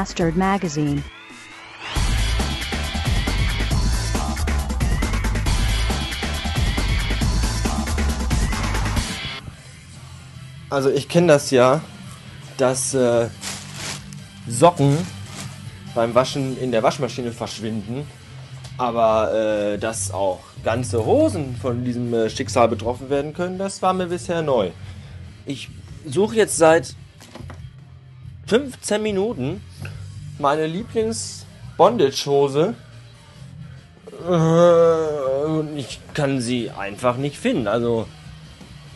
Bastard Magazine. Also ich kenne das ja, dass äh, Socken beim Waschen in der Waschmaschine verschwinden, aber äh, dass auch ganze Hosen von diesem äh, Schicksal betroffen werden können, das war mir bisher neu. Ich suche jetzt seit 15 Minuten meine Lieblings-Bondage-Hose äh, und ich kann sie einfach nicht finden. Also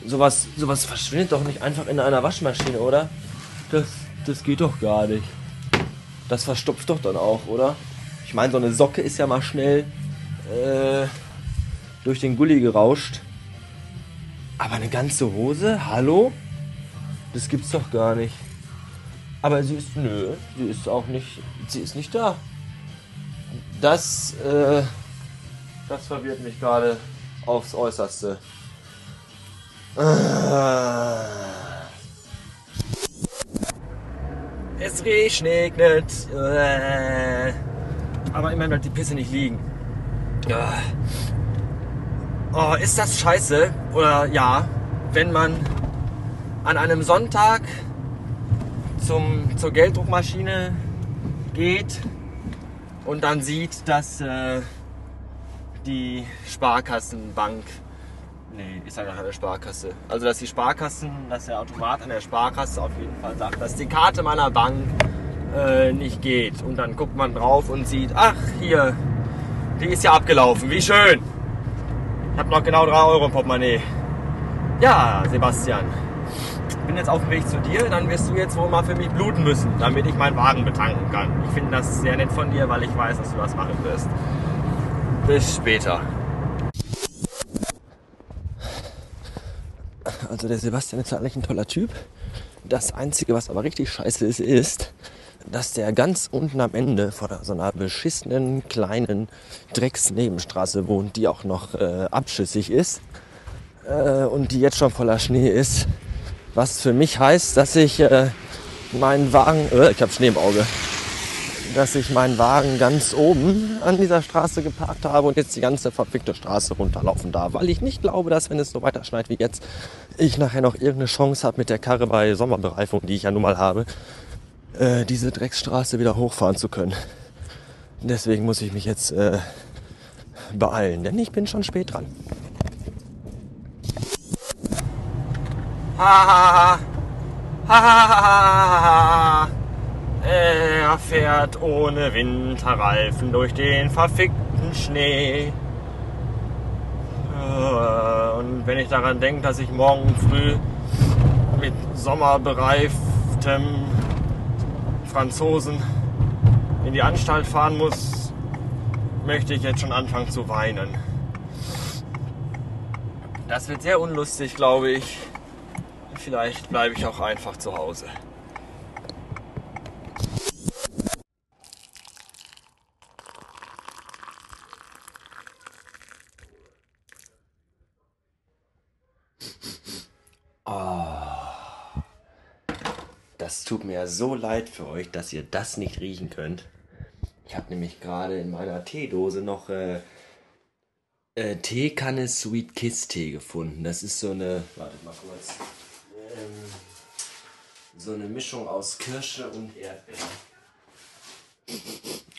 sowas, sowas verschwindet doch nicht einfach in einer Waschmaschine, oder? Das, das geht doch gar nicht. Das verstopft doch dann auch, oder? Ich meine, so eine Socke ist ja mal schnell äh, durch den Gully gerauscht. Aber eine ganze Hose? Hallo? Das gibt's doch gar nicht. Aber sie ist, nö, sie ist auch nicht, sie ist nicht da. Das, äh, das verwirrt mich gerade aufs Äußerste. Ah. Es regnet. Äh. Aber immerhin bleibt die Pisse nicht liegen. Oh, ist das scheiße? Oder ja, wenn man an einem Sonntag zum, zur Gelddruckmaschine geht und dann sieht, dass äh, die Sparkassenbank Nee, ist halt eine Sparkasse. Also, dass die Sparkassen, dass der Automat an der Sparkasse auf jeden Fall sagt, dass die Karte meiner Bank äh, nicht geht. Und dann guckt man drauf und sieht, ach, hier, die ist ja abgelaufen. Wie schön. Ich habe noch genau 3 Euro im Portemonnaie. Ja, Sebastian. Ich bin jetzt auf dem Weg zu dir, dann wirst du jetzt wohl mal für mich bluten müssen, damit ich meinen Wagen betanken kann. Ich finde das sehr nett von dir, weil ich weiß, dass du das machen wirst. Bis später. Also der Sebastian ist eigentlich ein toller Typ. Das Einzige, was aber richtig scheiße ist, ist, dass der ganz unten am Ende vor so einer beschissenen kleinen Drecksnebenstraße wohnt, die auch noch äh, abschüssig ist äh, und die jetzt schon voller Schnee ist. Was für mich heißt, dass ich äh, meinen Wagen, äh, ich habe Schnee im Auge, dass ich meinen Wagen ganz oben an dieser Straße geparkt habe und jetzt die ganze verfickte Straße runterlaufen darf, weil ich nicht glaube, dass wenn es so weiter schneit wie jetzt, ich nachher noch irgendeine Chance habe mit der Karre bei Sommerbereifung, die ich ja nun mal habe, äh, diese Drecksstraße wieder hochfahren zu können. Deswegen muss ich mich jetzt äh, beeilen, denn ich bin schon spät dran. Ha ha ha ha er fährt ohne Winterreifen durch den verfickten Schnee. Äh, und wenn ich daran denke, dass ich morgen früh mit sommerbereiftem Franzosen in die Anstalt fahren muss, möchte ich jetzt schon anfangen zu weinen. Das wird sehr unlustig, glaube ich. Vielleicht bleibe ich auch einfach zu Hause. Das tut mir so leid für euch, dass ihr das nicht riechen könnt. Ich habe nämlich gerade in meiner Teedose noch äh, äh, Teekanne Sweet Kiss Tee gefunden. Das ist so eine, wartet mal kurz, ähm, so eine Mischung aus Kirsche und Erdbeeren.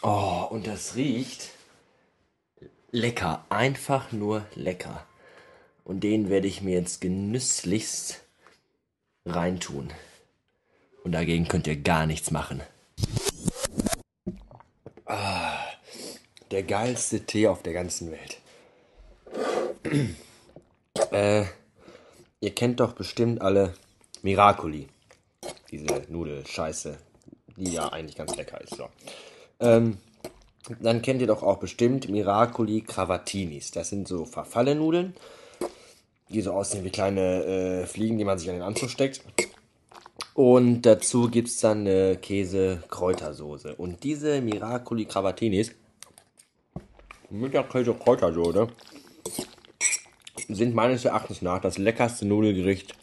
Oh, und das riecht lecker, einfach nur lecker. Und den werde ich mir jetzt genüsslichst reintun. Und dagegen könnt ihr gar nichts machen. Ah, der geilste Tee auf der ganzen Welt. äh, ihr kennt doch bestimmt alle Miracoli. Diese Nudelscheiße, die ja eigentlich ganz lecker ist. So. Ähm, dann kennt ihr doch auch bestimmt Miracoli Cravatinis. Das sind so Verfallenudeln, die so aussehen wie kleine äh, Fliegen, die man sich an den Anzug steckt. Und dazu gibt es dann eine Käse-Kräutersoße. Und diese Miracoli Cravatinis mit der Käse-Kräutersoße sind meines Erachtens nach das leckerste Nudelgericht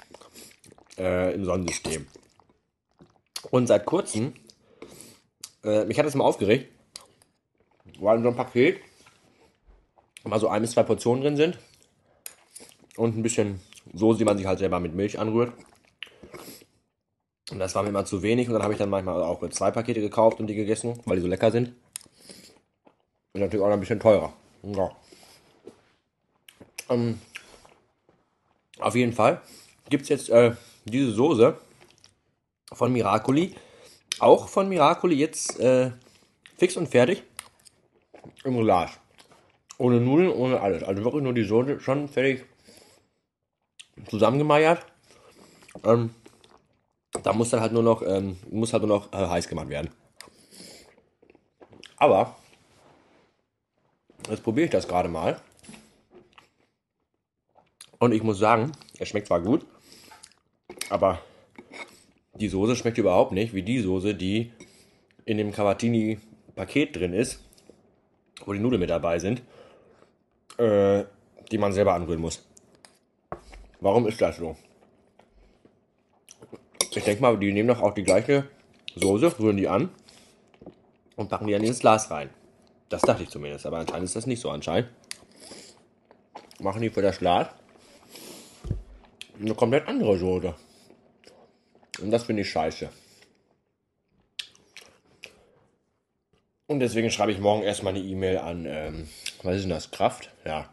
äh, im Sonnensystem. Und seit kurzem Äh, mich hat das mal aufgeregt. Weil in so einem Paket mal so ein bis zwei Portionen drin sind. Und ein bisschen Soße, die man sich halt selber mit Milch anrührt. Und das war mir immer zu wenig. Und dann habe ich dann manchmal auch zwei Pakete gekauft und die gegessen, weil die so lecker sind. Und natürlich auch ein bisschen teurer. Ja. Ähm, auf jeden Fall gibt es jetzt äh, diese Soße von Miracoli. Auch von Miracoli jetzt äh, fix und fertig. Im Glas. Ohne Nudeln, ohne alles. Also wirklich nur die Soße schon fertig zusammengemeiert. Ähm, da muss dann halt nur noch, ähm, muss halt nur noch äh, heiß gemacht werden. Aber, jetzt probiere ich das gerade mal. Und ich muss sagen, es schmeckt zwar gut, aber die Soße schmeckt überhaupt nicht wie die Soße, die in dem Cavatini-Paket drin ist, wo die Nudeln mit dabei sind, äh, die man selber anrühren muss. Warum ist das so? Ich denke mal, die nehmen doch auch die gleiche Soße, rühren die an und packen die dann ins Glas rein. Das dachte ich zumindest, aber anscheinend ist das nicht so anscheinend. Machen die für das Glas eine komplett andere Soße. Und das finde ich scheiße. Und deswegen schreibe ich morgen erstmal eine E-Mail an, ähm, was ist denn das? Kraft? Ja.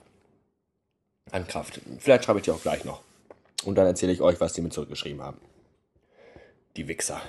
An Kraft. Vielleicht schreibe ich die auch gleich noch. Und dann erzähle ich euch, was die mir zurückgeschrieben haben. Die Wichser.